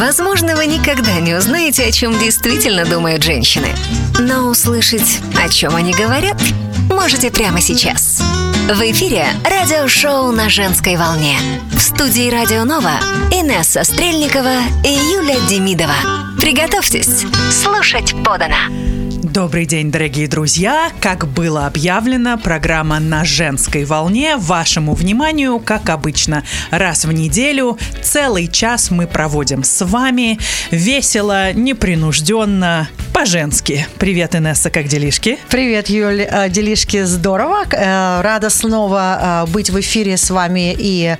Возможно, вы никогда не узнаете, о чем действительно думают женщины. Но услышать, о чем они говорят, можете прямо сейчас. В эфире радиошоу на женской волне. В студии Радио Нова Инесса Стрельникова и Юля Демидова. Приготовьтесь слушать подано. Добрый день, дорогие друзья! Как было объявлено, программа «На женской волне» вашему вниманию, как обычно, раз в неделю. Целый час мы проводим с вами весело, непринужденно, по-женски. Привет, Инесса, как делишки? Привет, Юль. Э, делишки здорово. Э, рада снова э, быть в эфире с вами и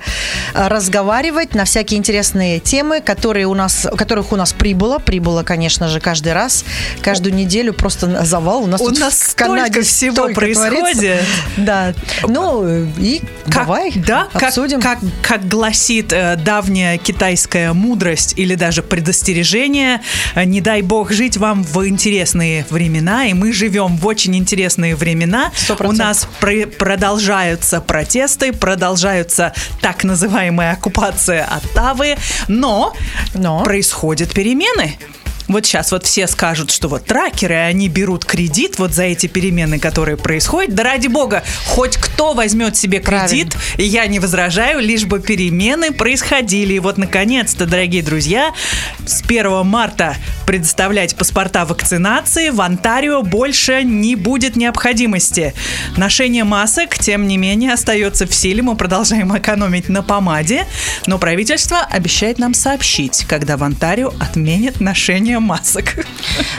разговаривать на всякие интересные темы, которые у нас, которых у нас прибыло. Прибыло, конечно же, каждый раз, каждую неделю просто просто завал. У нас у нас в Канаде всего происходит. Творится. Да. Ну, и как, давай да, обсудим. Как, как, как гласит э, давняя китайская мудрость или даже предостережение, э, не дай бог жить вам в интересные времена, и мы живем в очень интересные времена. 100%. У нас пр продолжаются протесты, продолжаются так называемая оккупация Оттавы, но, но происходят перемены вот сейчас вот все скажут, что вот тракеры, они берут кредит вот за эти перемены, которые происходят. Да ради бога, хоть кто возьмет себе кредит, и я не возражаю, лишь бы перемены происходили. И вот, наконец-то, дорогие друзья, с 1 марта предоставлять паспорта вакцинации в Онтарио больше не будет необходимости. Ношение масок, тем не менее, остается в силе. Мы продолжаем экономить на помаде, но правительство обещает нам сообщить, когда в Онтарио отменят ношение масок.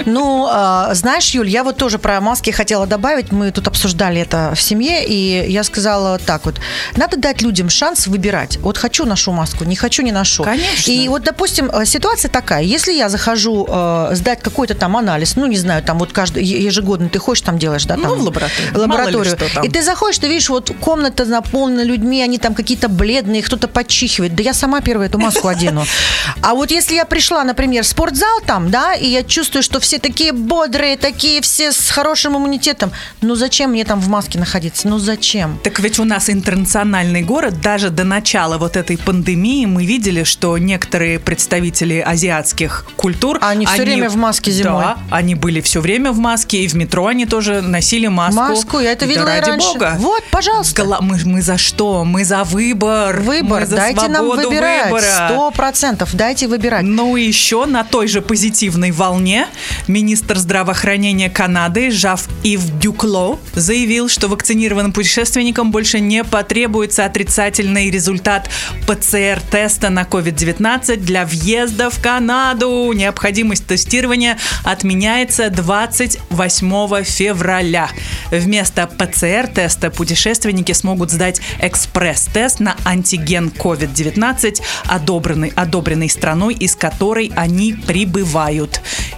Ну, э, знаешь, Юль, я вот тоже про маски хотела добавить. Мы тут обсуждали это в семье, и я сказала так вот. Надо дать людям шанс выбирать. Вот хочу ношу маску, не хочу не ношу. Конечно. И вот, допустим, э, ситуация такая. Если я захожу э, сдать какой-то там анализ, ну, не знаю, там вот каждый ежегодно ты хочешь там делаешь, да? Там, ну, в лабораторию. лабораторию. Ли, там. И ты заходишь, ты видишь, вот комната наполнена людьми, они там какие-то бледные, кто-то подчихивает. Да я сама первая эту маску одену. А вот если я пришла, например, в спортзал там, да, и я чувствую, что все такие бодрые, такие все с хорошим иммунитетом. Ну зачем мне там в маске находиться? Ну зачем? Так ведь у нас интернациональный город. Даже до начала вот этой пандемии мы видели, что некоторые представители азиатских культур... Они все время в маске зимой. Да, они были все время в маске, и в метро они тоже носили маску. Маску, я это видела да, ради раньше. бога. Вот, пожалуйста. Гла- мы, мы за что? Мы за выбор. Выбор. Мы за Дайте нам выбирать. Сто процентов. Дайте выбирать. Ну и еще на той же позитивной волне министр здравоохранения Канады Жав Ив Дюкло заявил, что вакцинированным путешественникам больше не потребуется отрицательный результат ПЦР-теста на COVID-19 для въезда в Канаду. Необходимость тестирования отменяется 28 февраля. Вместо ПЦР-теста путешественники смогут сдать экспресс-тест на антиген COVID-19, одобренный, одобренный страной, из которой они прибывают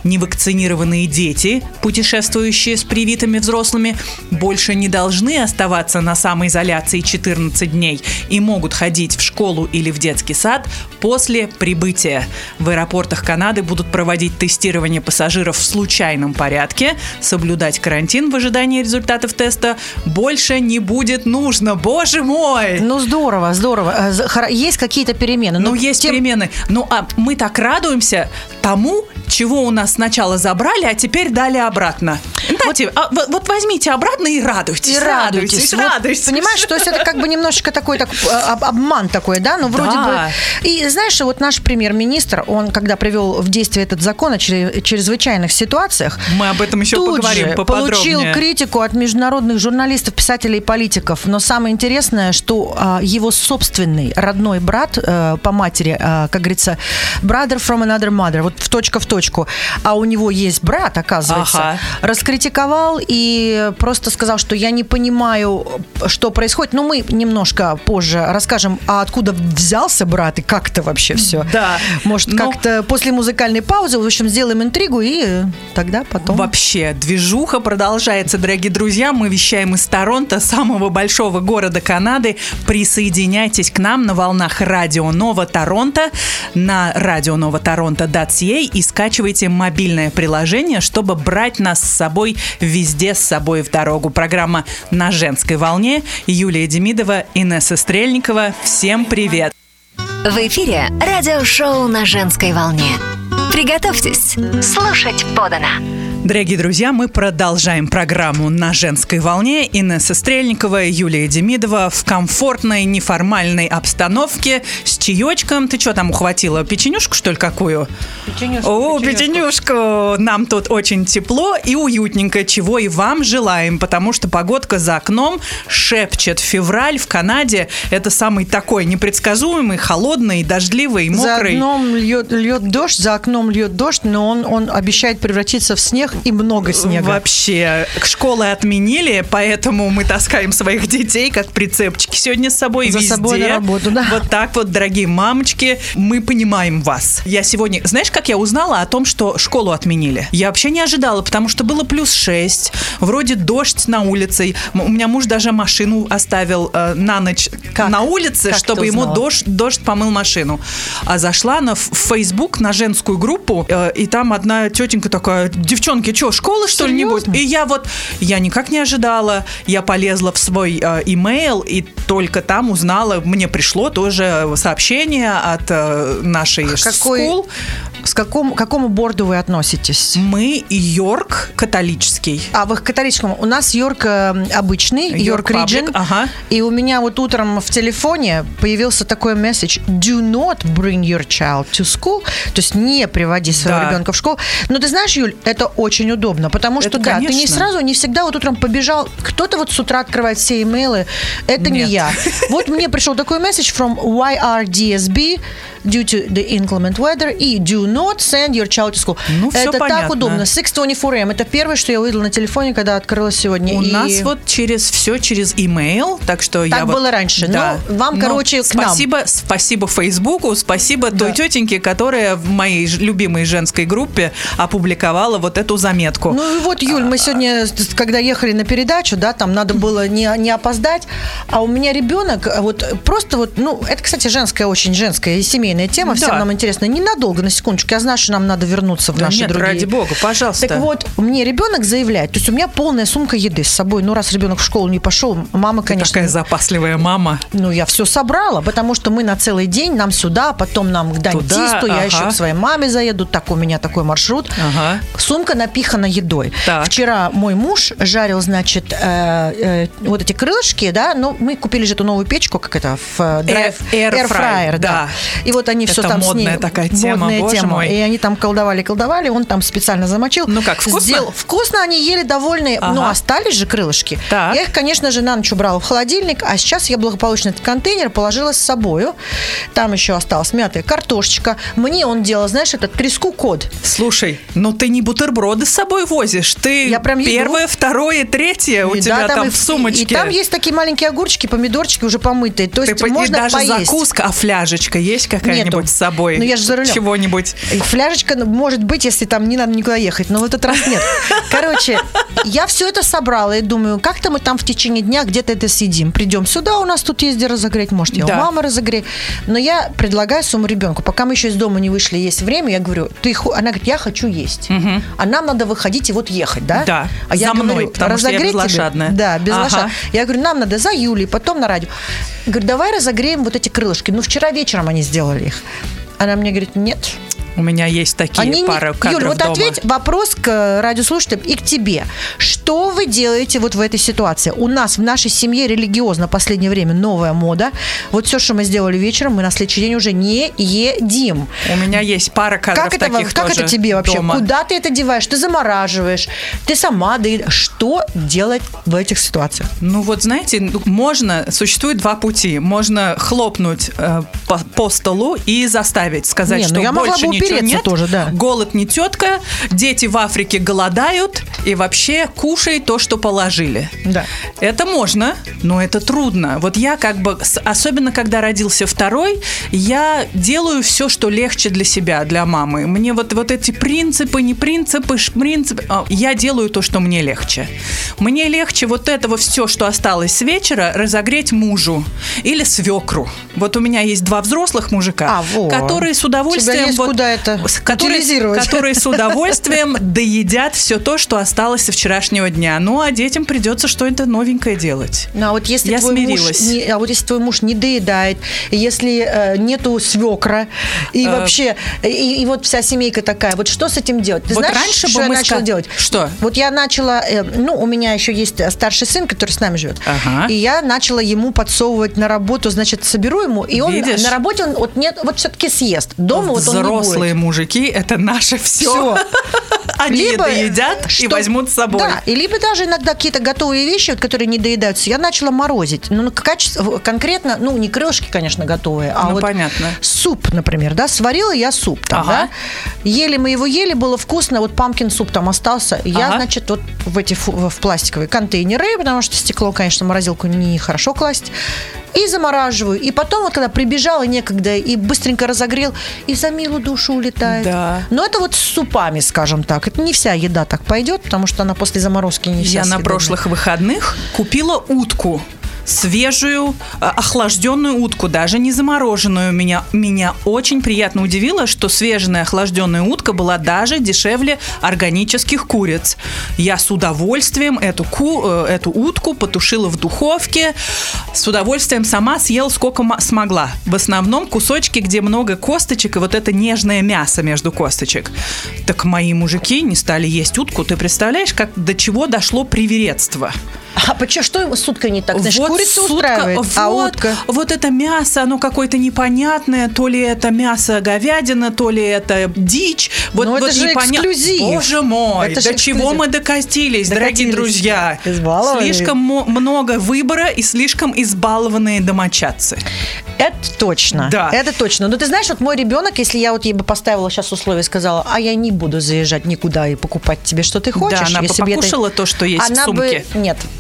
невакцинированные дети, путешествующие с привитыми взрослыми, больше не должны оставаться на самоизоляции 14 дней и могут ходить в школу или в детский сад после прибытия. В аэропортах Канады будут проводить тестирование пассажиров в случайном порядке, соблюдать карантин в ожидании результатов теста больше не будет нужно. Боже мой! Ну здорово, здорово. Э, есть какие-то перемены. Ну, есть тем... перемены. Ну, а мы так радуемся тому, чего у нас сначала забрали, а теперь дали обратно. Знаете, вот, а, вот возьмите обратно и радуйтесь. И радуйтесь. радуйтесь, вот, радуйтесь. Понимаешь, то есть это как бы немножечко такой так, обман такой, да? Ну, вроде да. бы. И знаешь, вот наш премьер-министр, он когда привел в действие этот закон о чрезвычайных ситуациях, мы об этом еще тут поговорим же получил критику от международных журналистов, писателей и политиков. Но самое интересное, что а, его собственный родной брат а, по матери, а, как говорится, brother from another mother, вот в точка в точку, а у него есть брат, оказывается, ага. раскритиковал и просто сказал, что я не понимаю, что происходит. Но мы немножко позже расскажем, а откуда взялся брат и как это вообще все. Да. Может, Но... как-то после музыкальной паузы, в общем, сделаем интригу и тогда потом... Вообще, движуха продолжается, дорогие друзья. Мы вещаем из Торонто, самого большого города Канады. Присоединяйтесь к нам на волнах Радио Нова Торонто на радионовatoronto.ca и скачивайте мобильное приложение, чтобы брать нас с собой везде с собой в дорогу. Программа «На женской волне». Юлия Демидова, Инесса Стрельникова. Всем привет! В эфире радиошоу на женской волне. Приготовьтесь, слушать подано. Дорогие друзья, мы продолжаем программу на женской волне. Инесса Стрельникова Юлия Демидова в комфортной, неформальной обстановке с чаечком. Ты что там ухватила? Печенюшку, что ли, какую? Печенюшку, О, печенюшку. печенюшку! Нам тут очень тепло и уютненько, чего и вам желаем, потому что погодка за окном шепчет. Февраль в Канаде – это самый такой непредсказуемый, холодный, дождливый, За мокрый. окном льет, льет дождь, за окном льет дождь, но он, он обещает превратиться в снег и много снега. Вообще, школы отменили, поэтому мы таскаем своих детей как прицепчики сегодня с собой За везде. собой на работу, да. Вот так вот, дорогие мамочки, мы понимаем вас. Я сегодня, знаешь, как я узнала о том, что школу отменили? Я вообще не ожидала, потому что было плюс 6, вроде дождь на улице. У меня муж даже машину оставил э, на ночь Как? на улице, Как чтобы ему дождь, дождь помыл машину. А зашла на Facebook, на женскую группу, э, и там одна тетенька такая, девчонки, что, школа что ли не будет? И я вот, я никак не ожидала, я полезла в свой э, имейл, и только там узнала, мне пришло тоже сообщение от э, нашей Какой- school. С какому, к какому борду вы относитесь? Мы Йорк католический. А в католическом у нас Йорк э, обычный, Йорк Region. ага. И у меня вот утром в телефоне появился такой месседж Do not bring your child to school. То есть не приводи своего Да. ребенка в школу. Но ты знаешь, Юль, это очень удобно, потому что Это да, ты не конечно. сразу, не всегда вот утром побежал. Кто-то вот с утра открывает все имейлы. Это не Нет. я. Вот мне пришел такой месседж from YRDSB due to the inclement weather и do not send your child to school. Ну, всё это понятно. так удобно. 624M. Это первое, что я увидела на телефоне, когда открылась сегодня. У И- нас вот через все через имейл, так что я Так вот- было раньше. Да. Ну, вам, Но короче, к нам. спасибо, спасибо Фейсбуку, спасибо той Да. тетеньке, которая в моей любимой женской группе опубликовала вот эту заметку. Ну и вот, Юль, мы сегодня, когда ехали на передачу, да, там надо было не, не опоздать, а у меня ребенок, а вот просто вот, ну, это, кстати, женская, очень женская и семейная тема, всем Да. нам интересно. Ненадолго, на секундочку, я знаю, что нам надо вернуться в Да наши нет, другие... ради бога, пожалуйста. Так вот, мне ребенок заявляет, то есть у меня полная сумка еды с собой, ну, раз ребенок в школу не пошел, мама, конечно... Такая запасливая мама. Ну, я все собрала, потому что мы на целый день, нам сюда, потом нам к дантисту, я ага. еще к своей маме заеду, так у меня такой маршрут. Ага. Сумка напихана едой. Так. Вчера мой муж жарил, значит, э, э, вот эти крылышки, да, ну, мы купили же эту новую печку, как это, в э, драйв- Air- air fryer, fryer, да. И вот они все Это там с модная ней- такая тема, модная боже тема. мой. И они там колдовали, колдовали, он там специально замочил. Ну как, вкусно? Сделал- Вкусно, они ели довольные, Ага. но остались же крылышки. Так. Я их, конечно же, на ночь убрала в холодильник, а сейчас я благополучно этот контейнер положила с собою. Там еще осталась мятая картошечка. Мне он делал, знаешь, этот треску код. Слушай, ну ты не бутерброды с собой возишь, ты Я прям еду. первое, второе, третье у И тебя да, там и- в сумочке. И там есть такие маленькие огурчики, помидорчики уже помытые. То Ты есть и можно даже поесть. закуска, а фляжечка есть какая-нибудь с собой? Ну, я же за рулем. Чего-нибудь. Фляжечка ну, может быть, если там не надо никуда ехать, но в этот раз нет. Короче, я все это собрала и думаю, как-то мы там в течение дня где-то это съедим. Придем сюда, у нас тут есть где разогреть, может, я Да. у мамы разогрею. Но я предлагаю своему ребенку, пока мы еще из дома не вышли, есть время, я говорю, ты, хо-» она говорит, я хочу есть. А нам надо выходить и вот ехать, да? Да, а я за мной, говорю, потому что я «Разогреть тебе?» безлошадная. Да, без Ага. Я говорю, нам надо за Юлей, потом на радио. Говорю, давай разогреем вот эти крылышки. Ну, вчера вечером они сделали их. Она мне говорит, нет, У меня есть такие они не- пары кадров Юль, вот дома. ответь вопрос к радиослушателям и к тебе. Что вы делаете вот в этой ситуации? У нас в нашей семье религиозно в последнее время новая мода. Вот все, что мы сделали вечером, мы на следующий день уже не едим. У меня есть пара кадров Как это, таких как тоже это тебе вообще? дома. Куда ты это деваешь? Ты замораживаешь, ты сама доедаешь. Что делать в этих ситуациях? Ну вот знаете, ну, можно, существует два пути. Можно хлопнуть э, по, по столу и заставить сказать, Не, ну что я могла больше ничего упереться нет. тоже, да. Голод не тетка, дети в Африке голодают и вообще кушай то, что положили. Да. Это можно, но это трудно. Вот я как бы, особенно когда родился второй, я делаю все, что легче для себя, для мамы. Мне вот, вот эти принципы, не принципы, принципы, а, я делаю то, что мне легче. Мне легче вот этого все, что осталось с вечера, разогреть мужу или свекру. Вот у меня есть два взрослых мужика, А, вот. которые с У тебя удовольствием есть вот куда это которые, которые с удовольствием доедят все то, что осталось со вчерашнего дня. Ну, а детям придется что-то новенькое делать. Ну, а вот если Я твой муж смирилась. не, а вот если твой муж не доедает, если э, нету свекра и Э. вообще и, и вот вся семейка такая, вот что с этим делать? Ты Вот знаешь, раньше бы что я начала ска- делать? Что? Вот я начала, э, ну, у меня еще есть старший сын, который с нами живет, Ага. и я начала ему подсовывать на работу, значит, соберу ему, и он Видишь? на работе он вот нет, вот все-таки съест. Дома вот он не Взрослые будет. мужики это наше все. Всё. Они Либо, это едят и что- возьмут с собой. Да, и либо даже иногда какие-то готовые вещи, вот, которые не доедаются, я начала морозить. Ну, качество, конкретно, ну, не крошки, конечно, готовые, а Ну, вот понятно. суп, например, да, сварила я суп там, Ага. да, ели мы его, ели, было вкусно, вот памкин суп там остался, и я, Ага. значит, вот в эти в пластиковые контейнеры, потому что стекло, конечно, в морозилку нехорошо класть, и замораживаю. И потом, вот когда прибежала некогда и быстренько разогрел, и за милую душу улетает. Да. Но это вот с супами, скажем так. Это не вся еда так пойдет, потому что она после заморозки не вся Я на съедобная. прошлых выходных купила утку. Свежую, э, охлажденную утку, даже не замороженную. Меня, меня очень приятно удивило, что свежая охлажденная утка была даже дешевле органических куриц. Я с удовольствием эту, ку, э, эту утку потушила в духовке. С удовольствием сама съела сколько смогла. В основном кусочки, где много косточек и вот это нежное мясо между косточек. Так мои мужики не стали есть утку. Ты представляешь, как до чего дошло привередство? А почему, что ему с уткой не так? Значит, Вот курица сутка- устраивает, а вот, утка... Вот это мясо, оно какое-то непонятное, то ли это мясо говядина, то ли это дичь. Вот, это вот же непоня- эксклюзив. Боже мой, Это до чего эксклюзив. мы докатились, дорогие Докатились. друзья. Избаловали. Слишком много выбора и слишком избалованные домочадцы. Это точно. Да. Это точно. Но ты знаешь, вот мой ребенок, если я вот ей бы поставила сейчас условие, сказала, а я не буду заезжать никуда и покупать тебе, что ты хочешь. да, она если бы бы это- покушала то, что есть она в сумке. Бы, нет.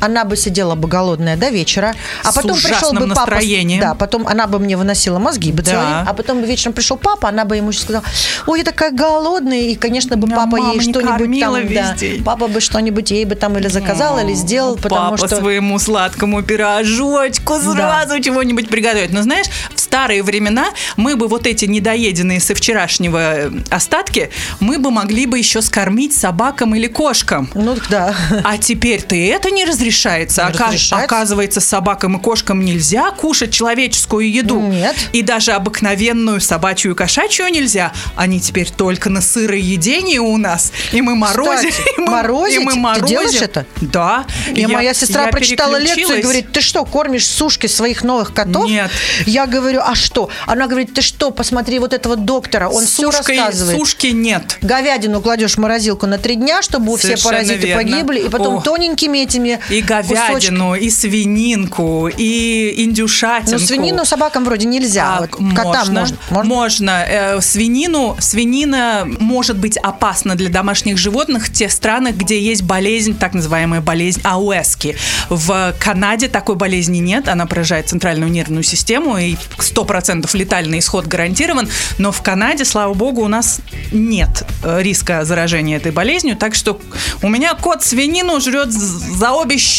Она бы сидела бы голодная до вечера, а С потом пришел бы папа. настроением. Да, потом она бы мне выносила мозги бы Да. целый день, а потом бы вечером пришел папа, она бы ему сказала, ой, я такая голодная, и, конечно, бы папа ей что-нибудь там, да, день. папа бы что-нибудь ей бы там или заказал, или сделал, потому Папа что своему сладкому пирожочку сразу чего-нибудь приготовить. Но знаешь, в старые времена мы бы вот эти недоеденные со вчерашнего э, остатки, мы бы могли бы еще скормить собакам или кошкам. ну да. А теперь-то и это не разрешается. Ока- разрешается? Оказывается, собакам и кошкам нельзя кушать человеческую еду. Нет. И даже обыкновенную собачью и кошачью нельзя. Они теперь только на сыроедении у нас. И мы морозим. Кстати, и мы, морозить? и мы Ты морозим. делаешь это? Да. И Я- моя сестра я прочитала лекцию и говорит, ты что, кормишь сушки своих новых котов? Нет. Я говорю, а что? Она говорит, ты что, посмотри вот этого доктора, он все Сушкой- рассказывает. Сушки нет. Говядину кладешь в морозилку на три дня, чтобы все Совершенно паразиты верно. погибли, и потом О. тоненькими этими И кусочками. говядину, и свининку, и индюшатинку. Ну, свинину собакам вроде нельзя. А, вот котам можно. Можно? Можно. Э, свинину, свинина может быть опасна для домашних животных в тех странах, где есть болезнь, так называемая болезнь ауэски. В Канаде такой болезни нет, она поражает центральную нервную систему, и 100% летальный исход гарантирован, но в Канаде, слава богу, у нас нет э, риска заражения этой болезнью, так что у меня кот свинину жрет за обе щеки.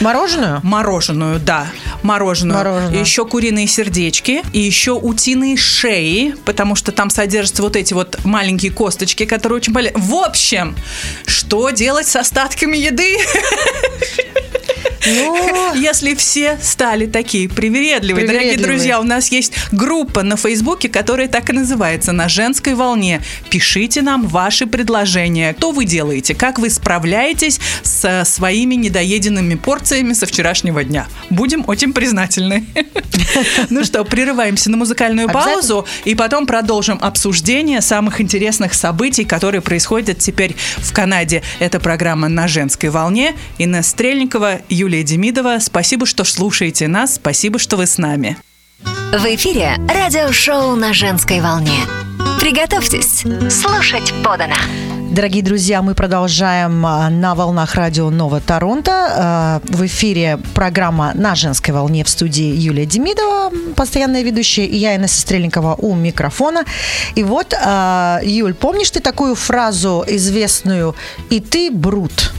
Мороженую? Мороженую, да, мороженую. Мороженое. Еще куриные сердечки, и еще утиные шеи, потому что там содержатся вот эти вот маленькие косточки, которые очень болят. В общем, что делать с остатками еды, Ну, если все стали такие привередливые? Дорогие друзья, у нас есть группа на Фейсбуке, которая так и называется «На женской волне». Пишите нам ваши предложения. Что вы делаете? Как вы справляетесь со своими недоеденными порциями со вчерашнего дня? Будем очень признательны. Ну что, прерываемся на музыкальную паузу и потом продолжим обсуждение самых интересных событий, которые происходят теперь в Канаде. Это программа «На женской волне». Инна Стрельникова, Юлия Демидова. Спасибо, что слушаете нас. Спасибо, что вы с нами. В эфире радиошоу на женской волне. Приготовьтесь слушать подано. Дорогие друзья, мы продолжаем а, на волнах радио Нова Торонто. А, В эфире программа «На женской волне» в студии Юлия Демидова, постоянная ведущая, и я, Инна Сестрельникова, у микрофона. И вот, а, Юль, помнишь ты такую фразу известную «И ты брут»?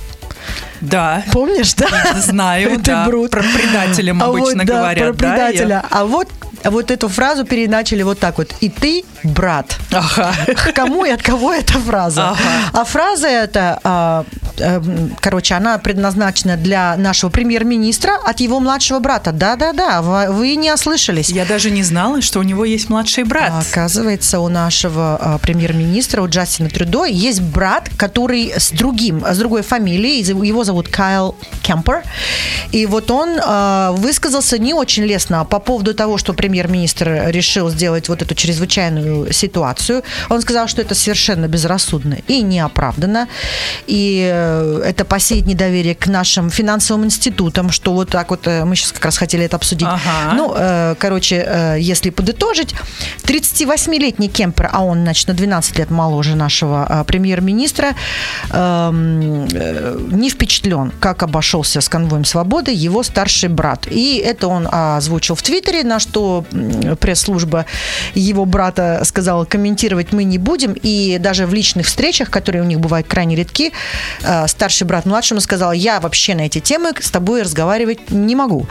Да, Помнишь, да? знаю, Ты да. брут. Про предателя А обычно вот, да, говорят. про да, я- предателя. А вот вот эту фразу переначали вот так вот. И ты, брат. Ага. К кому и от кого эта фраза? Ага. А фраза эта, а, э, короче, она предназначена для нашего премьер-министра от его младшего брата. Да-да-да, вы вы не ослышались. Я даже не знала, что у него есть младший брат. Оказывается, у нашего а, премьер-министра, у Джастина Трюдо, есть брат, который с другим, с другой фамилией, его зовут Кайл Кемпер. И вот он а, высказался не очень лестно по поводу того, что премьер-министр решил сделать вот эту чрезвычайную ситуацию. Он сказал, что это совершенно безрассудно и неоправданно. И э, это посеять недоверие к нашим финансовым институтам, что вот так вот э, мы сейчас как раз хотели это обсудить. Ага. Ну, э, короче, если подытожить, 38-летний Кемпер, а он, значит, на 12 лет моложе нашего премьер-министра, эм, не впечатлен, как обошелся с конвоем свободы его старший брат. И это он озвучил в Твиттере, на что пресс-служба его брата сказала, комментировать мы не будем. И даже в личных встречах, которые у них бывают крайне редки, э, старший брат младшему сказал, я вообще на эти темы с тобой разговаривать не могу.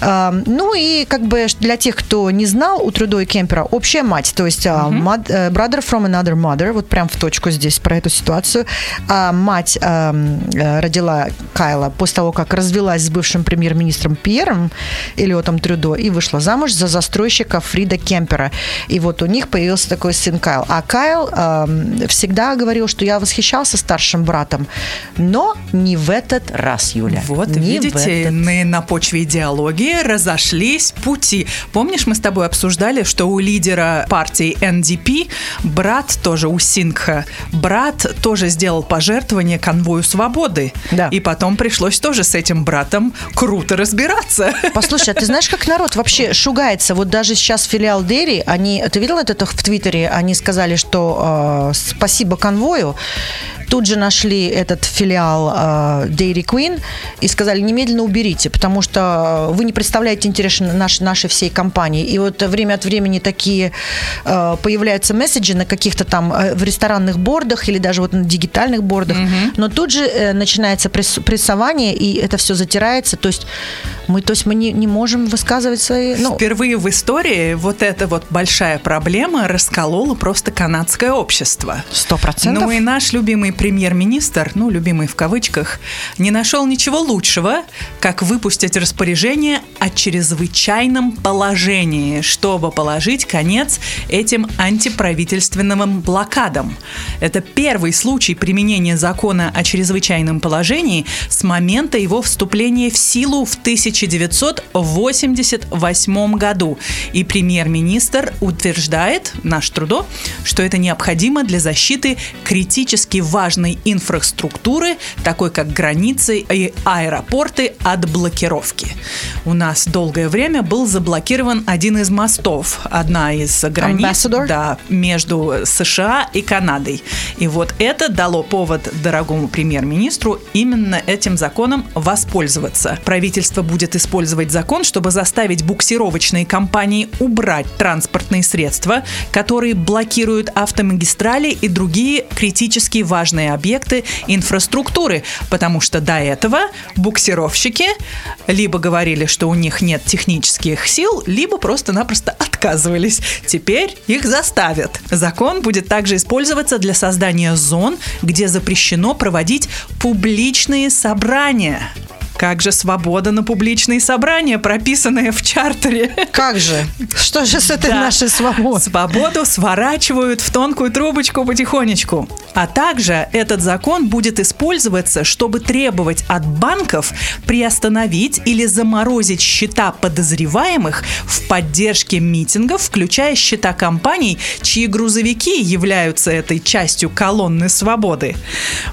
Э, Ну и как бы для тех, кто не знал, у Трудо и Кемпера общая мать, то есть мад- э, brother from another mother, вот прям в точку здесь про эту ситуацию. А мать э, родила Кайла после того, как развелась с бывшим премьер-министром Пьером Элиотом Трюдо и вышла замуж за застройщика Фрида Кемпера. И вот у них появился такой сын Кайл. А Кайл эм, всегда говорил, что я восхищался старшим братом, но не в этот раз, Юля. Вот, Не видите, этот. на, на почве идеологии разошлись пути. Помнишь, мы с тобой обсуждали, что у лидера партии НДП брат тоже у Сингха, брат тоже сделал пожертвование конвою свободы. Да. И потом пришлось тоже с этим братом круто разбираться. Послушай, а ты знаешь, как народ вообще шугается? Вот даже сейчас филиал Дерри, они, ты видел это в Твиттере? Они сказали, что э, спасибо конвою. Тут же нашли этот филиал э, Dairy Queen и сказали, немедленно уберите, потому что вы не представляете интерес нашей, нашей всей компании. И вот время от времени такие э, появляются месседжи на каких-то там э, в ресторанных бордах или даже вот на дигитальных бордах, но тут же э, начинается пресс- прессование, и это все затирается. То есть мы, то есть мы не, не можем высказывать свои... Ну, Впервые в истории вот эта вот большая проблема расколола просто канадское общество. сто процентов. Ну и наш любимый премьер-министр, ну, любимый в кавычках, не нашел ничего лучшего, как выпустить распоряжение о чрезвычайном положении, чтобы положить конец этим антиправительственным блокадам. Это первый случай применения закона о чрезвычайном положении с момента его вступления в силу в 1988 году. И премьер-министр утверждает, наш Трудо, что это необходимо для защиты критически важной инфраструктуры, такой как границы и аэропорты от блокировки. У нас долгое время был заблокирован один из мостов, одна из границ Ambassador? да, между США и Канадой. И вот это дало повод дорогому премьер-министру именно этим законом воспользоваться. Правительство будет использовать закон, чтобы заставить буксировочные компании убрать транспортные средства, которые блокируют автомагистрали и другие критически важные объекты инфраструктуры, потому что до этого буксировщики либо говорили, что у них нет технических сил, либо просто-напросто отказывались. Теперь их заставят. Закон будет также использоваться для создания зон, где запрещено проводить публичные собрания. Как же свобода на публичные собрания, прописанная в чартере? Как же? Что же с этой Да. нашей свободой? Свободу сворачивают в тонкую трубочку потихонечку. А также этот закон будет использоваться, чтобы требовать от банков приостановить или заморозить счета подозреваемых в поддержке митингов, включая счета компаний, чьи грузовики являются этой частью колонны свободы.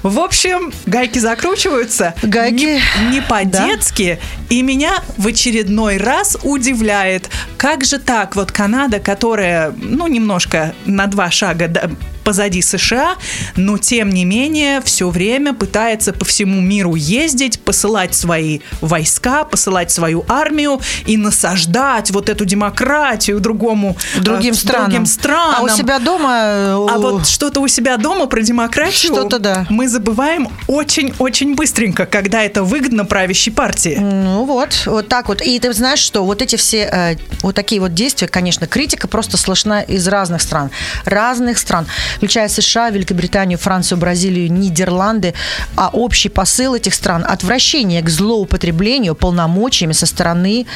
В общем, гайки закручиваются. Гайки, Не, не по-детски. И меня в очередной раз удивляет, как же так, вот Канада, которая, ну, немножко на два шага да, позади США, но тем не менее все время пытается по всему миру ездить, посылать свои войска, посылать свою армию и насаждать вот эту демократию другому другим, э, странам. другим странам. А у себя дома... э, А вот что-то у себя дома про демократию Что-то да. мы забываем очень-очень быстренько, когда это выгодно правящей партии. Ну вот, вот так вот. И ты знаешь, что вот эти все, э, вот такие вот действия, конечно, критика просто слышна из разных стран. Разных стран, включая США, Великобританию, Францию, Бразилию, Нидерланды. А общий посыл этих стран – отвращение к злоупотреблению полномочиями со стороны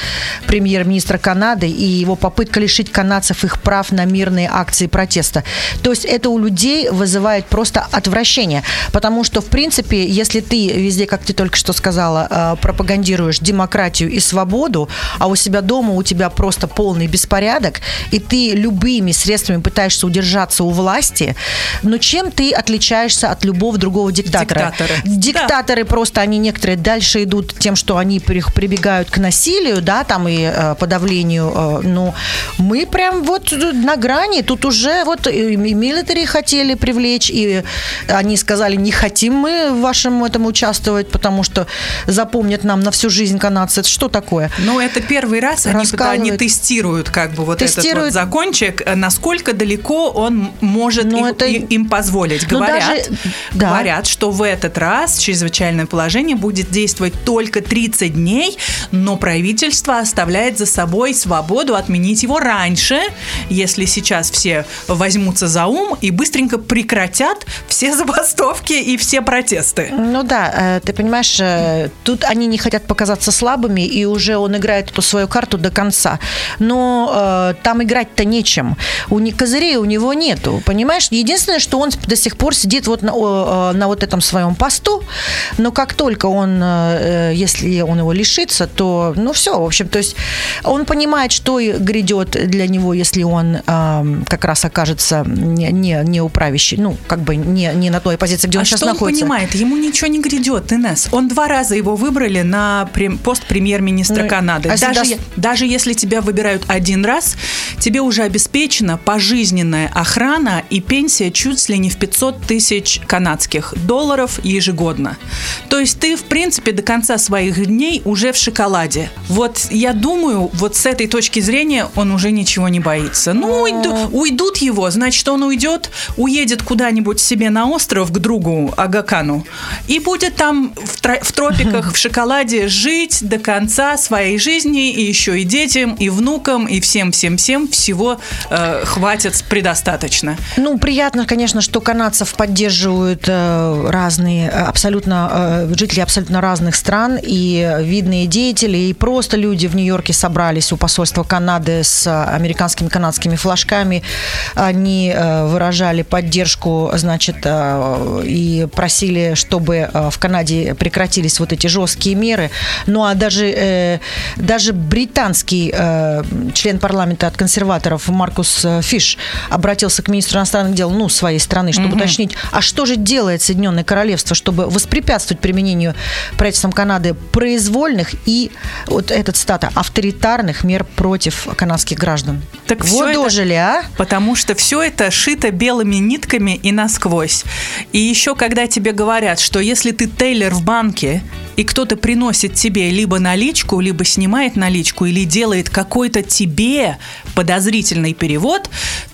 премьер-министра Канады и его попытка лишить канадцев их прав на мирные акции протеста. То есть это у людей вызывает просто отвращение. Потому что, в принципе, если ты везде, как ты только что сказала, э, пропагандируешь демократию и свободу, а у себя дома у тебя просто полный беспорядок, и ты любыми средствами пытаешься удержаться у власти, но чем ты отличаешься от любого другого диктатора? Диктаторы. Диктаторы просто, они некоторые дальше идут тем, что они при- прибегают к насилию, да, там и э, подавлению, э, ну, мы прям вот на грани, тут уже вот и милитари хотели привлечь, и они сказали, не хотим мы в вашем этом участвовать, потому что запомнят нам на всю жизнь канадцы. Это что такое? Но это первый раз они, они тестируют как бы вот этот Тестируют. вот закончик, э, насколько далеко он может Ну, им, это- им позволить. Ну, Говорят, даже- да. говорят, что в этот раз чрезвычайное положение будет действовать только 30 дней, но правительство оставляет за собой свободу отменить его раньше, если сейчас все возьмутся за ум и быстренько прекратят все забастовки и все протесты. Ну да, э, ты понимаешь, э, тут они не хотят показаться слабыми, и уже он играет эту свою карту до конца. Но э, там играть-то нечем. У них козырей у него нету, понимаешь? Единственное, что он до сих пор сидит вот на, э, на вот этом своем посту, но как только он, э, э, если он его лишится, то, ну все, в общем, то есть он понимает, что грядет для него, если он как раз окажется не, не, не управящий, ну, как бы не, не на той позиции, где он а сейчас что находится. он понимает? Ему ничего не грядет, Инесс. Он два раза его выбрали на пост премьер-министра Ну, Канады. а даже, е- даже если тебя выбирают один раз, тебе уже обеспечена пожизненная охрана и пенсия чуть ли не в 500 тысяч канадских долларов ежегодно. То есть ты, в принципе, до конца своих дней уже в шоколаде. Вот я думаю, вот с этой точки зрения он уже ничего не боится. Ну, уйду- уйдут его, значит, он уйдет, уедет куда-нибудь себе на остров к другу Агакану и будет там в, тро- в тропиках, в шоколаде жить до конца своей жизни, и еще и детям, и внукам, и всем-всем-всем всего э, хватит предостаточно. Ну, приятно, конечно, что канадцев поддерживают э, разные, э, абсолютно, э, жители абсолютно разных стран, и видные деятели, и просто люди в Нью-Йорке собрались у посольства Канады с американскими канадскими флажками. Они выражали поддержку, значит, и просили, чтобы в Канаде прекратились вот эти жесткие меры. Ну, а даже, даже британский член парламента от консерваторов Маркус Фиш обратился к министру иностранных дел, ну, своей страны, чтобы уточнить, а что же делает Соединенное Королевство, чтобы воспрепятствовать применению правительством Канады произвольных и, вот этот цитата, авторитарных мер против канадских граждан. Так вот это- дожили, а? Потому что все это шито белыми нитками и насквозь. И еще когда тебе говорят, что если ты тейлер в банке, и кто-то приносит тебе либо наличку, либо снимает наличку, или делает какой-то тебе подозрительный перевод,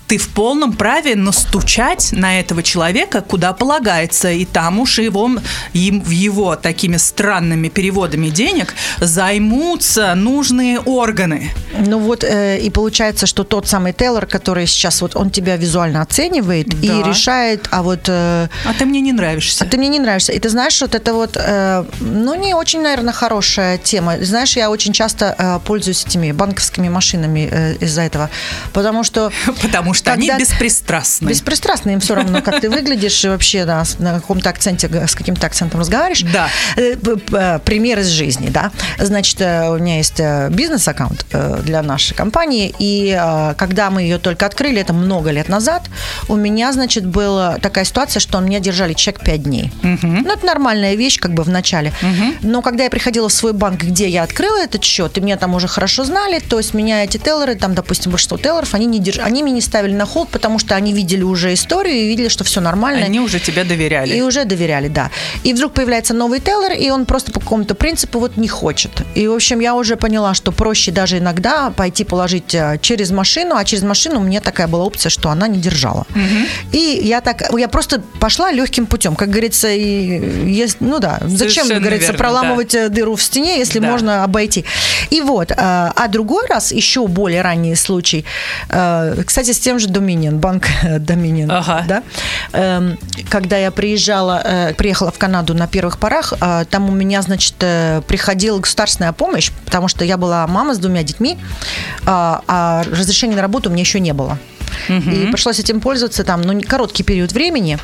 ты в полном праве настучать на этого человека, куда полагается. И там уж его, им, в его такими странными переводами денег займутся нужные органы. Ну вот, э, и получается, что тот самый Тейлор, который сейчас вот, он тебя визуально оценивает Да. и решает, а вот... э, А ты мне не нравишься. А ты мне не нравишься. И ты знаешь, вот это вот, э, ну, не очень, наверное, хорошая тема. Знаешь, я очень часто э, пользуюсь этими банковскими машинами э, из-за этого. Потому что... Потому что они беспристрастны. Беспристрастно им все равно, как ты выглядишь и вообще, да, на каком-то акценте, с каким-то акцентом разговариваешь. Да. Э, э, Пример из жизни, да. Значит, э, у меня есть бизнес-аккаунт для нашей компании, и когда мы ее только открыли, это много лет назад, у меня, значит, была такая ситуация, что меня держали чек 5 дней. Ну, это нормальная вещь, как бы в начале. Но когда я приходила в свой банк, где я открыла этот счет, и меня там уже хорошо знали, то есть меня эти теллеры, там, допустим, большинство теллеров, они, не держ... они меня не ставили на холд, потому что они видели видели уже историю и видели, что все нормально. Они уже тебя доверяли. И уже доверяли, да. И вдруг появляется новый теллер, и он просто по какому-то принципу вот не хочет. И, в общем, я уже поняла, что проще даже иногда пойти положить э, через машину, а через машину мне такая была опция, что она не держала. И я так, я просто пошла легким путем, как говорится, и есть, ну да, зачем, как говорится, верно, проламывать э, дыру в стене, если Да. можно обойти. И вот, э, а другой раз, еще более ранний случай, кстати, с тем же Dominion, банк Dominion, Ага. да, Эм, когда я приезжала, э, приехала в Канаду на первых порах, э, там у меня, значит, э, приходила государственная помощь, потому что я была мама с двумя детьми, а, а разрешения на работу у меня еще не было. И пришлось этим пользоваться там, ну, короткий период времени.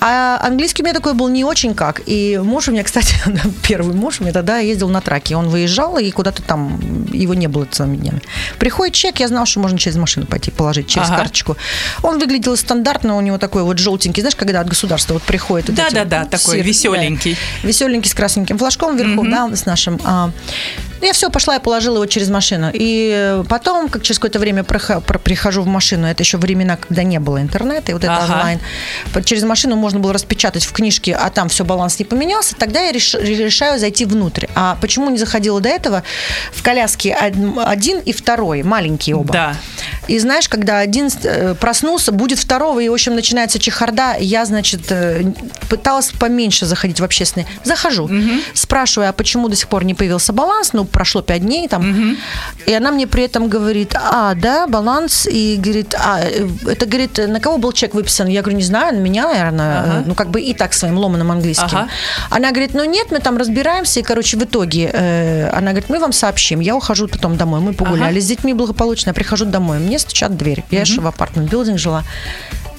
А английский у меня такой был не очень как. И муж у меня, кстати, первый муж у меня тогда ездил на траке. Он выезжал, и куда-то там его не было целыми днями. Приходит чек, я знал, что можно через машину пойти положить, через Ага. карточку. Он выглядел стандартно, у него такой вот желтенький, знаешь, когда от государства вот приходит. вот Да-да-да, вот такой сир- веселенький. да, веселенький с красненьким флажком вверху, да, с нашим. а. Я все, пошла и положила его через машину. И потом, как через какое-то время прихожу в машину, это еще времена, когда не было интернета, и вот это Ага. онлайн. Через машину можно было распечатать в книжке, а там все, баланс не поменялся. Тогда я реш- решаю зайти внутрь. А почему не заходила до этого? В коляске од- один и второй, маленькие оба. Да. И знаешь, когда один э, проснулся, будет второго, и, в общем, начинается чехарда. Я, значит, э, пыталась поменьше заходить в общественные. Захожу. Спрашиваю, а почему до сих пор не появился баланс? Ну, прошло пять дней там. И она мне при этом говорит, а, да, баланс. И говорит, а, это, говорит, на кого был чек выписан? Я говорю, не знаю, на меня, наверное. Ага. Ну, как бы и так своим ломаным английским. Ага. Она говорит, ну нет, мы там разбираемся. И, короче, в итоге э, она говорит, мы вам сообщим. Я ухожу потом домой. Мы погуляли Ага. с детьми благополучно. Я прихожу домой. Мне стучат в дверь. Я еще в апартмент билдинг жила.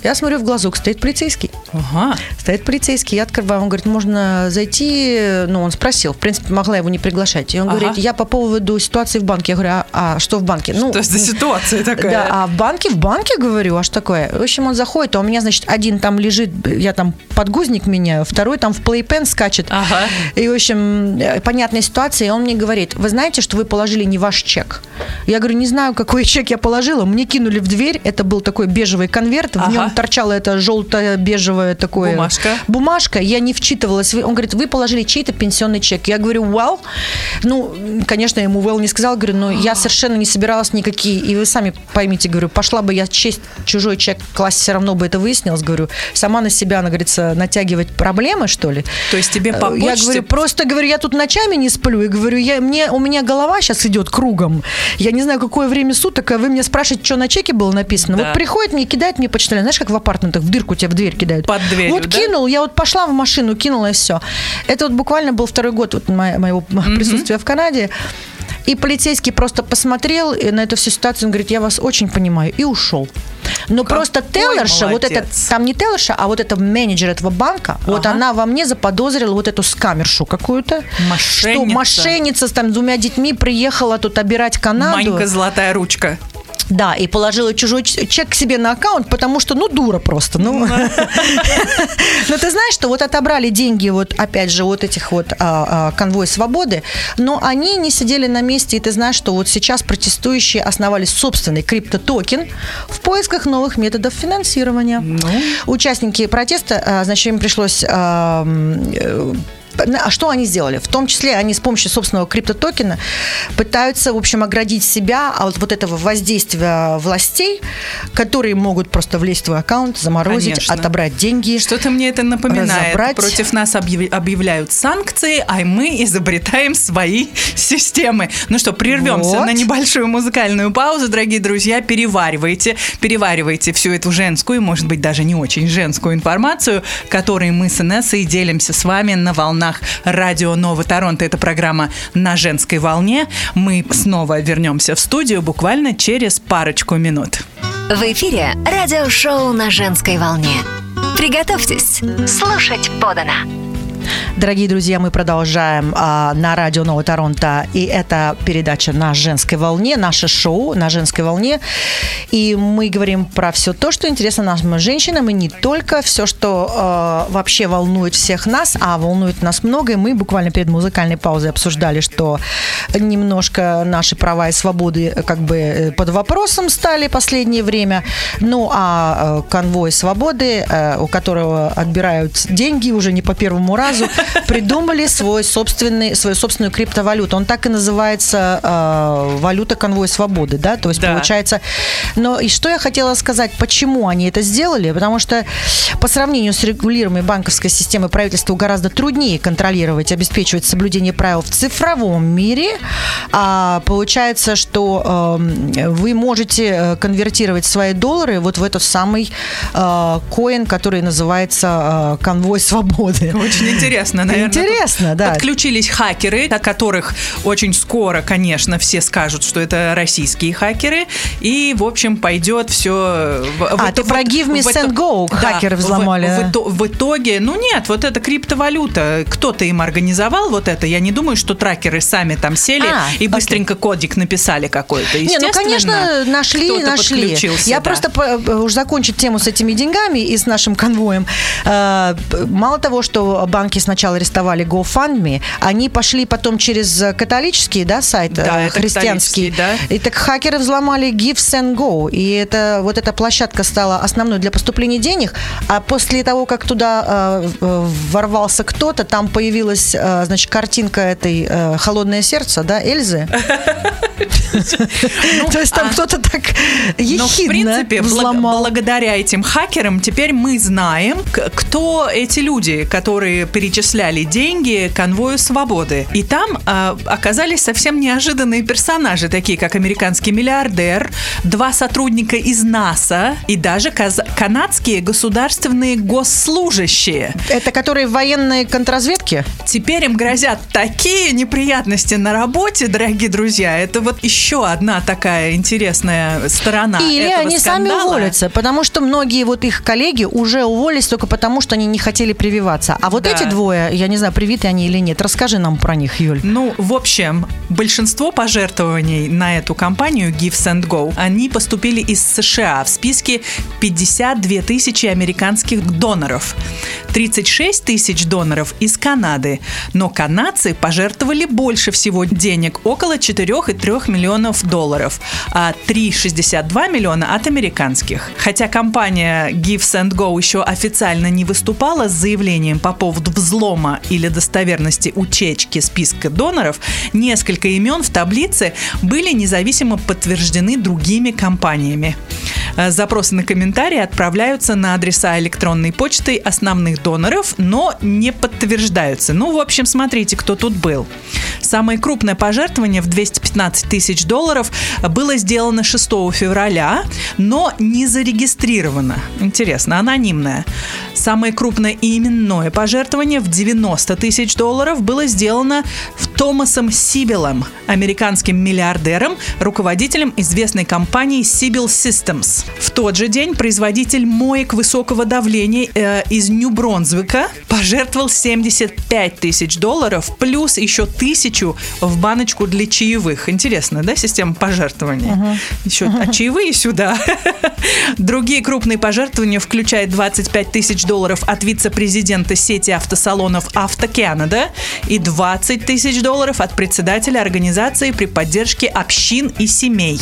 Я смотрю в глазок, стоит полицейский. Ага. Стоит полицейский, я открываю, он говорит, можно зайти, ну, он спросил, в принципе, могла его не приглашать. И он Ага. говорит, я по поводу ситуации в банке. Я говорю, а, а что в банке? Ну, Что за ситуация такая? да, а в банке, в банке, говорю, а что такое? В общем, он заходит, а у меня, значит, один там лежит, я там подгузник меняю, второй там в плейпен скачет. Ага. И, в общем, э, понятная ситуация, и он мне говорит, вы знаете, что вы положили не ваш чек? Я говорю, не знаю, какой чек я положила. Мне кинули в дверь, это был такой бежевый конверт, в Ага. нем торчало это желто-бежевое такое... Бумажка. Бумажка, я не вчитывалась. Он говорит, вы положили чей-то пенсионный чек. Я говорю, well. Ну, конечно, я ему well не сказала. Говорю, но я совершенно не собиралась никакие. И вы сами поймите, говорю, пошла бы я честь чужой чек класть, все равно бы это выяснилось. Говорю, сама на себя, она говорится, натягивать проблемы, что ли? То есть тебе по Э, Я почте- говорю, просто говорю, я тут ночами не сплю. И говорю, я, мне, у меня голова сейчас идет кругом. Я не знаю, какое время суток, а вы мне спрашиваете, что на чеке было написано. Да. Вот приходит мне, кидает мне почтальон. Знаешь, как в апартаментах, в дырку тебя в дверь кидают. Под дверью, Вот да? кинул, я вот пошла в машину, кинула и все. Это вот буквально был второй год вот мо- моего присутствия в Канаде. И полицейский просто посмотрел на эту всю ситуацию, он говорит, я вас очень понимаю, и ушел. Но просто теллерша, вот это, молодец. там не теллерша, а вот это менеджер этого банка, вот Ага. она во мне заподозрила вот эту скамершу какую-то. Мошенница. Что мошенница с там двумя детьми приехала тут обирать Канаду. Манька золотая ручка. Да, и положила чужой чек себе на аккаунт, потому что, ну, дура просто. Ну, но ты знаешь, что вот отобрали деньги, вот опять же, вот этих вот а, а, конвой свободы, но они не сидели на месте, и ты знаешь, что вот сейчас протестующие основали собственный криптотокен в поисках новых методов финансирования. Участники протеста, а, значит, им пришлось а, э, а что они сделали? В том числе они с помощью собственного криптотокена пытаются, в общем, оградить себя от вот этого воздействия властей, которые могут просто влезть в твой аккаунт, заморозить, Конечно. отобрать деньги. Что-то мне это напоминает. Разобрать. Против нас объяв- объявляют санкции, а мы изобретаем свои системы. Ну что, прервемся Вот. на небольшую музыкальную паузу, дорогие друзья. Переваривайте, переваривайте всю эту женскую, может быть, даже не очень женскую информацию, которой мы с Инессой делимся с вами на волнах радио Нова Торонто. Это программа «На женской волне». Мы снова вернемся в студию буквально через парочку минут. В эфире радиошоу на женской волне. Приготовьтесь слушать подано. Дорогие друзья, мы продолжаем а, на радио Нового Торонто. И это передача на женской волне, наше шоу на женской волне. И мы говорим про все то, что интересно нам, женщинам, и не только все, что а, вообще волнует всех нас, а волнует нас много. И мы буквально перед музыкальной паузой обсуждали, что немножко наши права и свободы как бы э, под вопросом стали последнее время. Ну, а э, конвой свободы, э, у которого отбирают деньги уже не по первому разу, придумали свой собственный, свою собственную криптовалюту. Он так и называется э, валюта конвой свободы, да, то есть Да. получается. Но и что я хотела сказать, почему они это сделали? Потому что по сравнению с регулируемой банковской системой правительству гораздо труднее контролировать, обеспечивать соблюдение правил в цифровом мире. А получается, что э, вы можете э, конвертировать свои доллары вот в этот самый э, коин, который называется э, конвой свободы. Очень интересно, наверное. Интересно, да. Подключились хакеры, от которых очень скоро, конечно, все скажут, что это российские хакеры. И, в общем, пойдет все... А, ты про Give Me Send Go хакеры взломали, В, да? ито- в итоге, ну нет, вот это криптовалюта. Кто-то им организовал вот это. Я не думаю, что тракеры сами там сели А, и быстренько кодик написали какой-то. Не, ну, конечно, нашли, нашли. Я да. просто по- уж закончить тему с этими деньгами и с нашим конвоем. Э, Мало того, что банки сначала арестовали GoFundMe, они пошли потом через католический да, сайт Да, э, это христианский. католический, да. И так хакеры взломали Give Send Go. И это, вот эта площадка стала основной для поступления денег. А после того, как туда э, э, ворвался кто-то, там появилась, э, значит, картинка этой э, «Холодное сердце», да, Эльзы. То есть там кто-то так ехидно взломал. благодаря этим хакерам теперь мы знаем, кто эти люди, которые перечисляли деньги конвою свободы. И там а, оказались совсем неожиданные персонажи, такие как американский миллиардер, два сотрудника из НАСА и даже каз- канадские государственные госслужащие. Это которые в военной контрразведке? Теперь им грозят такие неприятности на работе, дорогие друзья. Это вот еще одна такая интересная сторона Или этого они сами скандала. уволятся, потому что многие вот их коллеги уже уволились только потому, что они не хотели прививаться. А вот Да. эти двое, я не знаю, привиты они или нет, расскажи нам про них, Юль. Ну, в общем, большинство пожертвований на эту компанию Give Send Go, они поступили из США в списке 52 тысячи американских доноров, 36 тысяч доноров из Канады. Но канадцы пожертвовали больше всего денег, около 4,3 миллионов долларов, а 3,62 миллиона от американских. Хотя компания Give Send Go еще официально не выступала с заявлением по поводу взлома или достоверности утечки списка доноров, несколько имен в таблице были независимо подтверждены другими компаниями. Э, Запросы на комментарии отправляются на адреса электронной почты основных доноров, но не подтверждаются. Ну, в общем, смотрите, кто тут был. Самое крупное пожертвование в 215 тысяч долларов было сделано 6 февраля, но не зарегистрировано. Интересно, анонимное. Самое крупное именное пожертвование в 90 тысяч долларов было сделано в Томасом Сибилом, американским миллиардером, руководителем известной компании Sibyl Systems. В тот же день производитель моек высокого давления э, из Нью-Бронзвика пожертвовал 75 тысяч долларов плюс еще тысячу в баночку для чаевых. Интересно, да, система пожертвований? Еще а чаевые сюда. Другие крупные пожертвования включают 25 тысяч долларов от вице-президента сети автосалонов «Автоканада» и 20 тысяч долларов от председателя организации при поддержке общин и семей.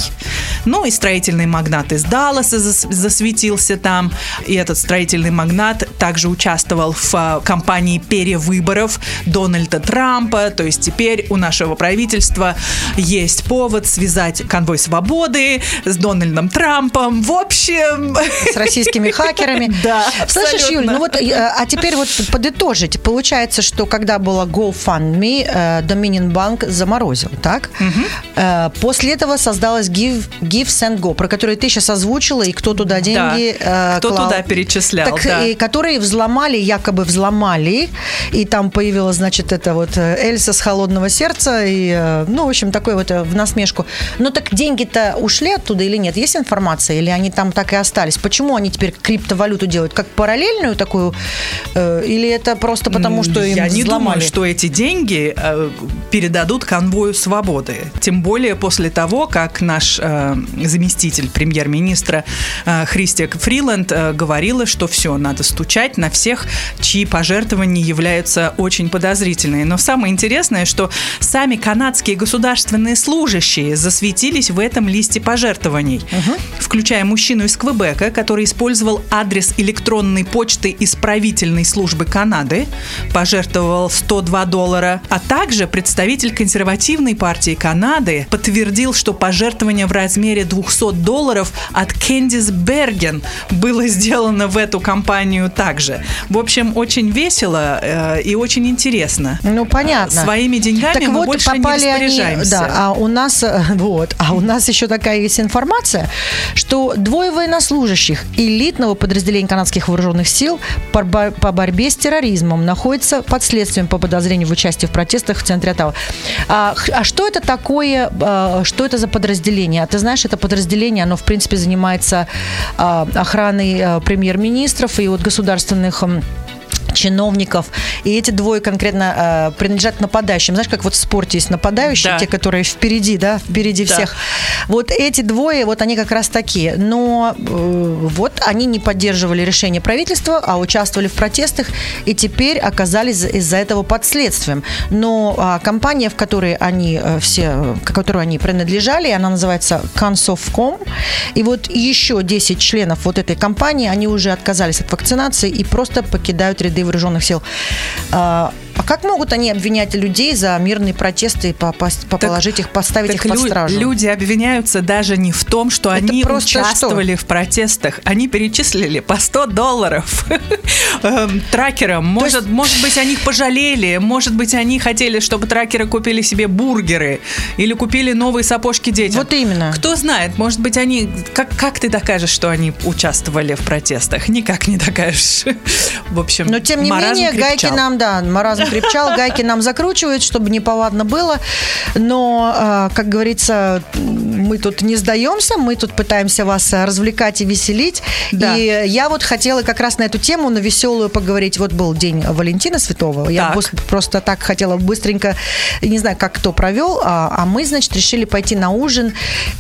Ну и строительный магнат из Далласа зас- засветился там. И этот строительный магнат также участвовал в а, кампании перевыборов Дональда Трампа. То есть теперь у нашего правительства есть повод связать конвой свободы с Дональдом Трампом. В общем, С российскими хакерами. Да, Слышишь. Юль, ну вот, э, а теперь вот подытожить. Получается, что когда было GoFundMe, э, что Мининбанк заморозил, так? Э, После этого создалась Give, Give Send Go, про которую ты сейчас озвучила, и кто туда деньги э, Кто клал. туда перечислял, Так, да. и которые взломали, якобы взломали, и там появилась, значит, это вот Эльса с холодного сердца, и, ну, в общем, такой вот в насмешку. Но так деньги-то ушли оттуда или нет? Есть информация? Или они там так и остались? Почему они теперь криптовалюту делают? Как параллельную такую? Или это просто потому, что им Я не взломали? думаю, что эти деньги э, передадут конвою свободы. Тем более после того, как наш э, заместитель премьер-министра э, Христия Фриланд э, говорила, что все, надо стучать на всех, чьи пожертвования являются очень подозрительные. Но самое интересное, что сами канадские государственные служащие засветились в этом листе пожертвований, включая мужчину из Квебека, который использовал адрес электронной почты исправительной службы Канады, пожертвовал 102 доллара, а также представитель консервативной партии Канады подтвердил, что пожертвование в размере 200 долларов от Кендис Берген было сделано в эту компанию также. В общем, очень весело э, и очень интересно. Ну, понятно. Своими деньгами Так мы вот, больше не попали они, распоряжаемся. да, а у нас, э, вот, а у нас еще такая есть информация, что двое военнослужащих элитного подразделения канадских вооруженных сил по, по борьбе с терроризмом находятся под следствием по подозрению в участии в протестах в центре Оттавы. А, а что это такое, а, что это за подразделение? А Ты знаешь, это подразделение, оно, в принципе, занимается а, охраной а, премьер-министров и вот государственных чиновников. И эти двое конкретно э, принадлежат нападающим. Знаешь, как вот в спорте есть нападающие, Да. те, которые впереди, да, впереди Да. всех. Вот эти двое, вот они как раз такие. Но э, вот они не поддерживали решение правительства, а участвовали в протестах и теперь оказались из-за этого под следствием. Но а, компания, в которой они э, все, э, к которой они принадлежали, она называется Consofcom. И вот еще 10 членов вот этой компании, они уже отказались от вакцинации и просто покидают ряды вооруженных сил. А а как могут они обвинять людей за мирные протесты и попасть, положить их, поставить Так их под лю- стражу? люди обвиняются даже не в том, что Это они участвовали в протестах. Они перечислили по 100 долларов эм, тракерам. Может, может быть, они их пожалели. Может быть, они хотели, чтобы тракеры купили себе бургеры или купили новые сапожки детям. Вот именно. Кто знает, может быть, они... Как, как ты докажешь, что они участвовали в протестах? Никак не докажешь. В общем, Но тем не менее, гайки крепчал. нам, да, маразм крепчал, гайки нам закручивают, чтобы неповадно было. Но, а, как говорится, мы тут не сдаемся, мы тут пытаемся вас развлекать и веселить. Да. И я вот хотела как раз на эту тему, на веселую поговорить. Вот был день Валентина Святого. Я Так. быс- просто так хотела быстренько, не знаю, как кто провел, а, а мы, значит, решили пойти на ужин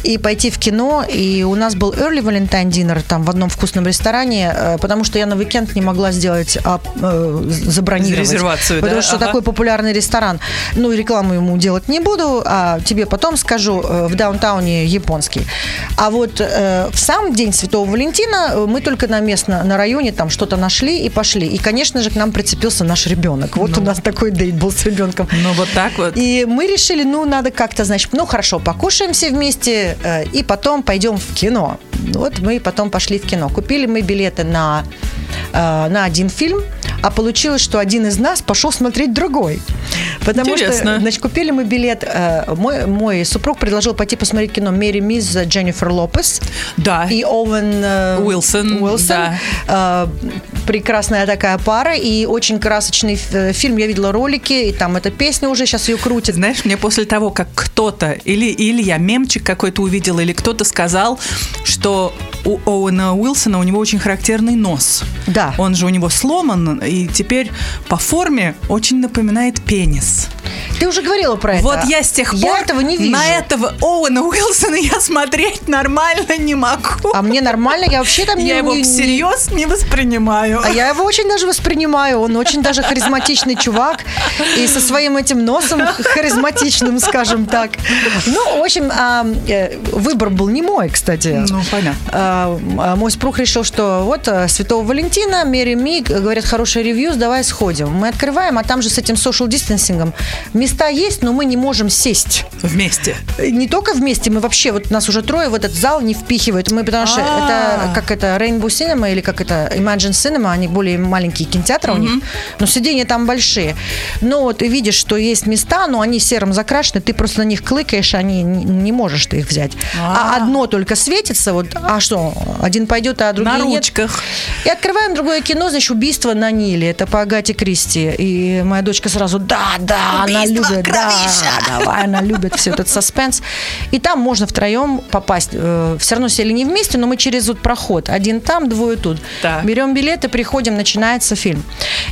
и пойти в кино. И у нас был early Valentine dinner там в одном вкусном ресторане, э, потому что я на уикенд не могла сделать а, э, забронировать. Резервацию, Потому да? что Ага. такой популярный ресторан. Ну, рекламу ему делать не буду, а тебе потом скажу, э, в даунтауне японский. А вот э, в сам день Святого Валентина э, мы только на местно, на районе там что-то нашли и пошли. И, конечно же, к нам прицепился наш ребенок. Вот у нас такой дейт был с ребенком. Ну, вот так вот. И мы решили, ну, надо как-то, значит, ну, хорошо, покушаем все вместе, э, и потом пойдем в кино. Вот мы потом пошли в кино. Купили мы билеты на, э, на один фильм, а получилось, что один из нас пошел смотреть другой. Потому Интересно. что, значит, купили мы билет. э, мой, мой супруг предложил пойти посмотреть кино «Мэри Мисс» Дженнифер Лопес Да. и Оуэн э, Уилсон, Уилсон. да. Э, прекрасная такая пара и очень красочный фильм. Я видела ролики, и там эта песня уже сейчас ее крутит. Знаешь, мне после того, как кто-то, или, или я мемчик какой-то увидела, или кто-то сказал, что у Оуэна Уилсона у него очень характерный нос. Да. Он же у него сломан, и теперь по форме очень напоминает пенис. Ты уже говорила про это. Вот я с тех пор Я этого не вижу. на этого Оуэна Уилсона я смотреть нормально не могу. А мне нормально, я вообще там не... я его не- не- всерьез не воспринимаю. А я его очень даже воспринимаю. Он очень даже харизматичный чувак. И со своим этим носом харизматичным, скажем так. Ну, в общем, а, э, выбор был не мой, кстати. Ну, понятно. А, э, мой супруг решил, что вот э, Святого Валентина, Мэри Ми, говорят, хороший ревью, давай сходим. Мы открываем, а там же с этим social дистанцингом места есть, но мы не можем сесть. Вместе. Не только вместе, мы вообще, вот нас уже трое в этот зал не впихивают. Мы, потому что А. это, как это, Rainbow Cinema или как это, Imagine Cinema, они более маленькие кинотеатры у них, но сиденья там большие. Но вот ты видишь, что есть места, но они серым закрашены, ты просто на них кликаешь, они не, можешь ты их взять. А, А. одно только светится, вот, а что, один пойдет, а другие На нет. ручках. И открываем другое кино, значит, «Убийство на Ниле». Это по Агате Кристи. И моя дочка сразу, да, да, она Убийство, любит, да, кровища. давай, она любит все этот саспенс. И там можно втроем попасть. Э, Все равно сели не вместе, но мы через вот проход. Один там, двое тут. Так. Берем билеты, приходим, начинается фильм.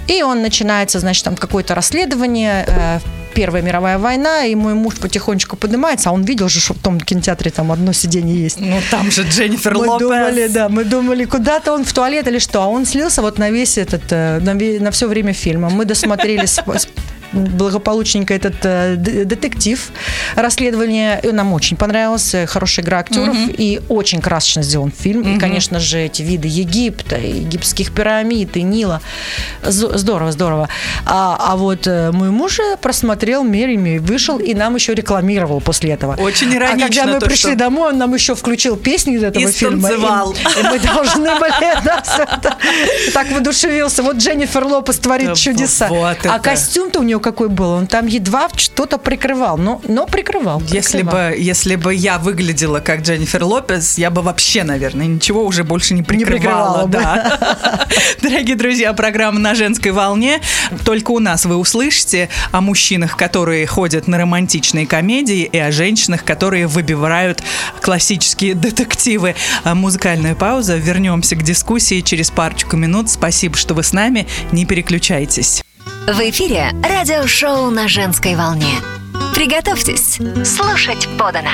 И он начинается, значит, там какое-то расследование, э, Первая мировая война, и мой муж потихонечку поднимается, а он видел же, что в том кинотеатре там одно сиденье есть. Ну, там же Дженнифер Мы Лопес. думали, да, мы думали, куда-то он в туалет или что, а он слился вот на весь этот, э, на, на все время фильма. Мы досмотрели с- с- благополучненько этот э, детектив, расследование, и нам очень понравился, хорошая игра актеров, и очень красочно сделан фильм, и, конечно же, эти виды Египта, и египетских пирамид, и Нила, здорово, здорово. А, а вот э, мой муж э, просмотрел Мерими, вышел, и нам еще рекламировал после этого. Очень А иронично когда мы то, пришли что- домой, он нам еще включил песни из этого И фильма. станцевал. И мы должны были это. так воодушевился. Вот Дженнифер Лопес творит чудеса. вот а костюм-то у него какой был? Он там едва что-то прикрывал. Но, но прикрывал. Если прикрывал. бы, если бы я выглядела как Дженнифер Лопес, я бы вообще, наверное, ничего уже больше не прикрывала. прикрывала бы. да. Дорогие друзья, программа «На женской волне». Только у нас вы услышите о мужчинах, которые ходят на романтичные комедии, и о женщинах, которые выбивают классические детективы. А, Музыкальная пауза. Вернемся к дискуссии через парочку минут. Спасибо, что вы с нами. Не переключайтесь. В эфире радиошоу на женской волне. Приготовьтесь слушать подано.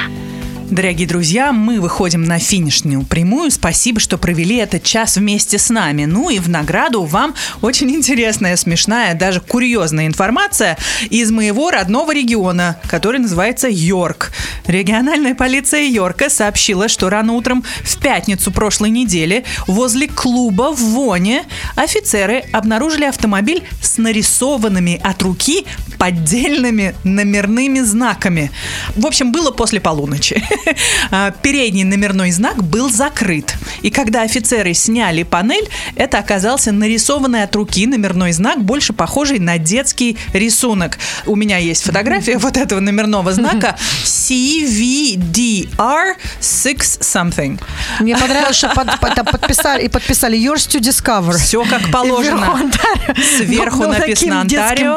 Дорогие друзья, мы выходим на финишную прямую. Спасибо, что провели этот час вместе с нами. Ну и в награду вам очень интересная, смешная, даже курьезная информация из моего родного региона, который называется Йорк. Региональная полиция Йорка сообщила, что рано утром в пятницу прошлой недели возле клуба в Воне офицеры обнаружили автомобиль с нарисованными от руки поддельными номерными знаками. В общем, было после полуночи. А, Передний номерной знак был закрыт. И когда офицеры сняли панель, это оказался нарисованный от руки номерной знак, больше похожий на детский рисунок. У меня есть фотография вот этого номерного знака CVDR 6 something. Мне понравилось, что под- под- подписали, и подписали Yours to Discover. Все как положено. Сверху Ну, написано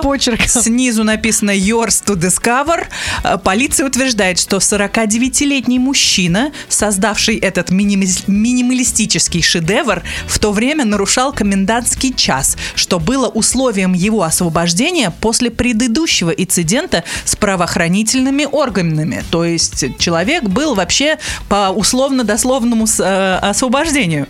почерком. снизу написано Yours to Discover. Э, Полиция утверждает, что 49-летний мужчина, создавший этот минималистический шедевр, в то время нарушал комендантский час, что было условием его освобождения после предыдущего инцидента с правоохранительными органами. То есть человек был вообще по условно-дословному э, освобождению.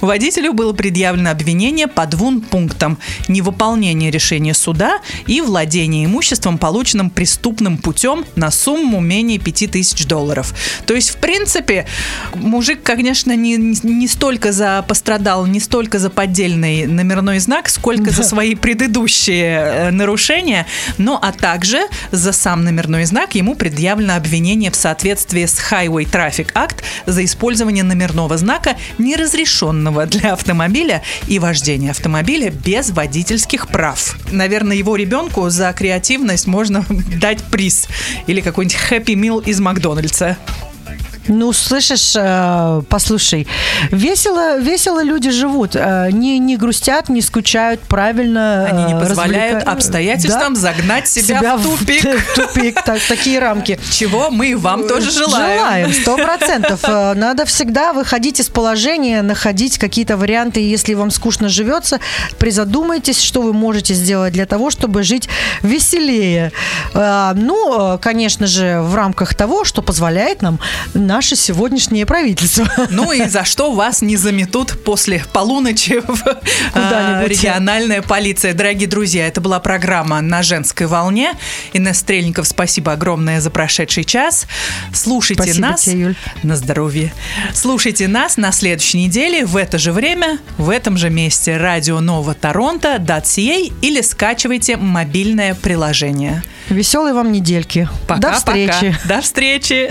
Водителю было предъявлено обвинение по двум пунктам. Невыполнение решения суда и владение имуществом, полученным преступным путем на сумму менее 5000 долларов. То есть, в принципе, мужик, конечно, не, не столько за пострадал, не столько за поддельный номерной знак, сколько за свои предыдущие э, нарушения, но а также за сам номерной знак ему предъявлено обвинение в соответствии с Highway Traffic Act за использование номерного знака, неразрешенного для автомобиля и вождение автомобиля без водительских прав. Наверное, его ребенку за креативность можно дать приз или какой-нибудь Happy Meal из Макдональдса. Ну, слышишь, э, послушай, весело, весело люди живут, э, не, не грустят, не скучают, правильно. Они не э, позволяют развлека- обстоятельствам Да. загнать себя, в тупик. в тупик, так- такие рамки. Чего мы вам тоже желаем. Желаем, сто процентов. Надо всегда выходить из положения, находить какие-то варианты. Если вам скучно живется, призадумайтесь, что вы можете сделать для того, чтобы жить веселее. Ну, конечно же, в рамках того, что позволяет нам наше сегодняшнее правительство. Ну и за что вас не заметут после полуночи в а, региональная полиция. Дорогие друзья, это была программа «На женской волне». Инесса Стрельников, спасибо огромное за прошедший час. Слушайте спасибо нас. Тебе, Юль. На здоровье. Слушайте нас на следующей неделе в это же время, в этом же месте радио Нова Торонто, .ca или скачивайте мобильное приложение. Веселой вам недельки. Пока, До встречи. Пока. До встречи.